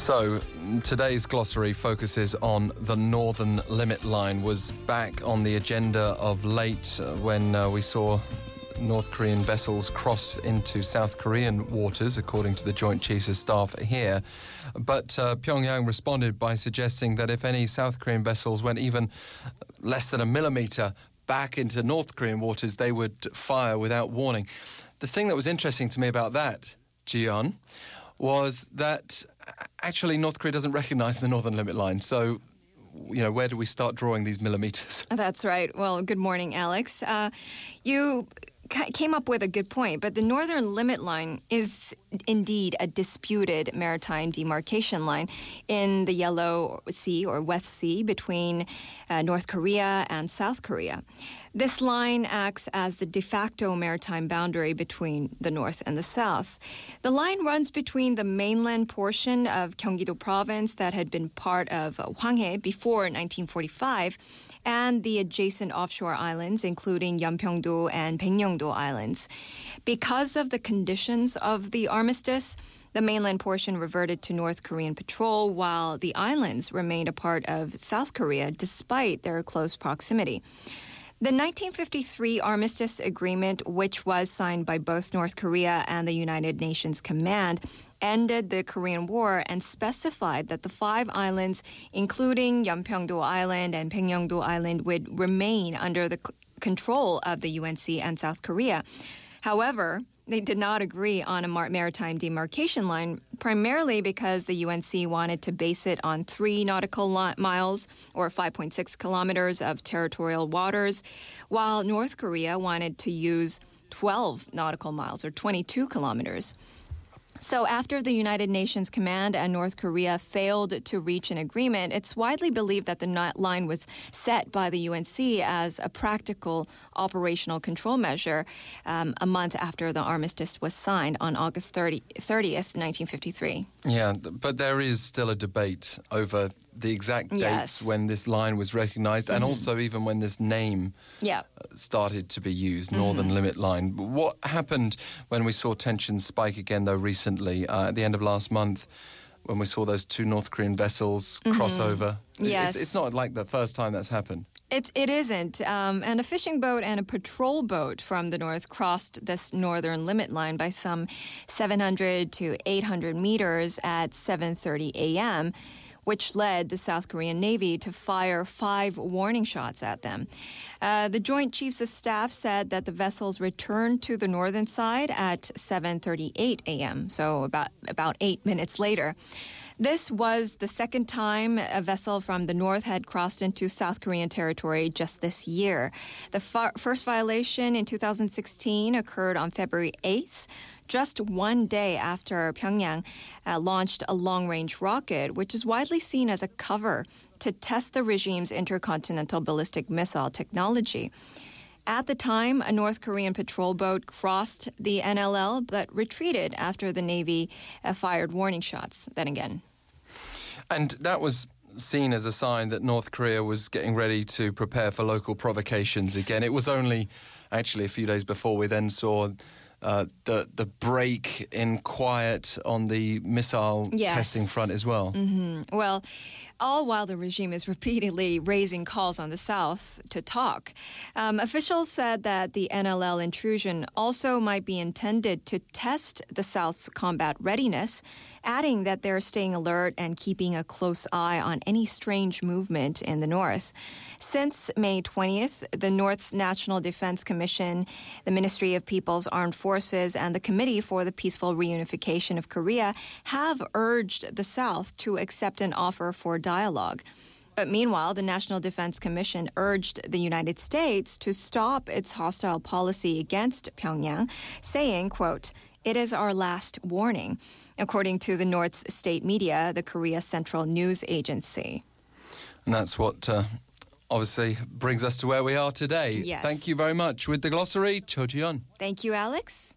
So, today's glossary focuses on the Northern Limit Line. Was back on the agenda of late uh, when uh, we saw North Korean vessels cross into South Korean waters, according to the Joint Chiefs of Staff here. But uh, Pyongyang responded by suggesting that if any South Korean vessels went even less than a millimeter back into North Korean waters, they would fire without warning. The thing that was interesting to me about that, Jian, was that actually North Korea doesn't recognize the northern limit line. So, you know, where do we start drawing these millimeters? That's right. Well, good morning, Alex. Uh, you came up with a good point, but the northern limit line is indeed a disputed maritime demarcation line in the Yellow Sea or West Sea between uh, North Korea and South Korea. This line acts as the de facto maritime boundary between the North and the South. The line runs between the mainland portion of Gyeonggi-do province that had been part of Hwanghae before 1945 and the adjacent offshore islands, including Yeonpyeong-do and Baengnyeong-do Islands. Because of the conditions of the armistice, the mainland portion reverted to North Korean patrol, while the islands remained a part of South Korea despite their close proximity. The 1953 Armistice Agreement, which was signed by both North Korea and the United Nations Command, ended the Korean War and specified that the five islands, including Yeonpyeong-do Island and Baengnyeong-do Island, would remain under the c- control of the UNC and South Korea. However, they did not agree on a maritime demarcation line, primarily because the UNC wanted to base it on three nautical miles or 5.6 kilometers of territorial waters, while North Korea wanted to use 12 nautical miles or 22 kilometers. So, after the United Nations Command and North Korea failed to reach an agreement, it's widely believed that the line was set by the UNC as a practical operational control measure um, a month after the armistice was signed on August 30, 30th, 1953. Yeah, but there is still a debate over the exact dates yes. when this line was recognized mm-hmm. and also even when this name yeah. started to be used, Northern mm-hmm. Limit Line. What happened when we saw tensions spike again, though, recently, uh, at the end of last month? When we saw those two North Korean vessels mm-hmm. cross over. Yes. It's, it's, not like the first time that's happened. It, it isn't. Um, and a fishing boat and a patrol boat from the north crossed this northern limit line by some 700 to 800 meters at 7.30 a.m which led the South Korean Navy to fire five warning shots at them. Uh, the Joint Chiefs of Staff said that the vessels returned to the northern side at 7:38 a.m., so about about eight minutes later. This was the second time a vessel from the north had crossed into South Korean territory just this year. The far- first violation in 2016 occurred on February 8th just one day after Pyongyang uh, launched a long range rocket, which is widely seen as a cover to test the regime's intercontinental ballistic missile technology. At the time, a North Korean patrol boat crossed the NLL but retreated after the Navy uh, fired warning shots then again. And that was seen as a sign that North Korea was getting ready to prepare for local provocations again. It was only actually a few days before we then saw uh, the the break in quiet on the missile yes. testing front as well. Mm-hmm. Well, all while the regime is repeatedly raising calls on the South to talk. Um, officials said that the NLL intrusion also might be intended to test the South's combat readiness, adding that they're staying alert and keeping a close eye on any strange movement in the North. Since May 20th, the North's National Defense Commission, the Ministry of People's Armed Forces, and the Committee for the Peaceful Reunification of Korea have urged the South to accept an offer for dialogue. But meanwhile, the National Defense Commission urged the United States to stop its hostile policy against Pyongyang, saying, quote, it is our last warning, according to the North's state media, the Korea Central News Agency. And that's what uh, obviously brings us to where we are today. Yes. Thank you very much. With the glossary, Cho Ji Thank you, Alex.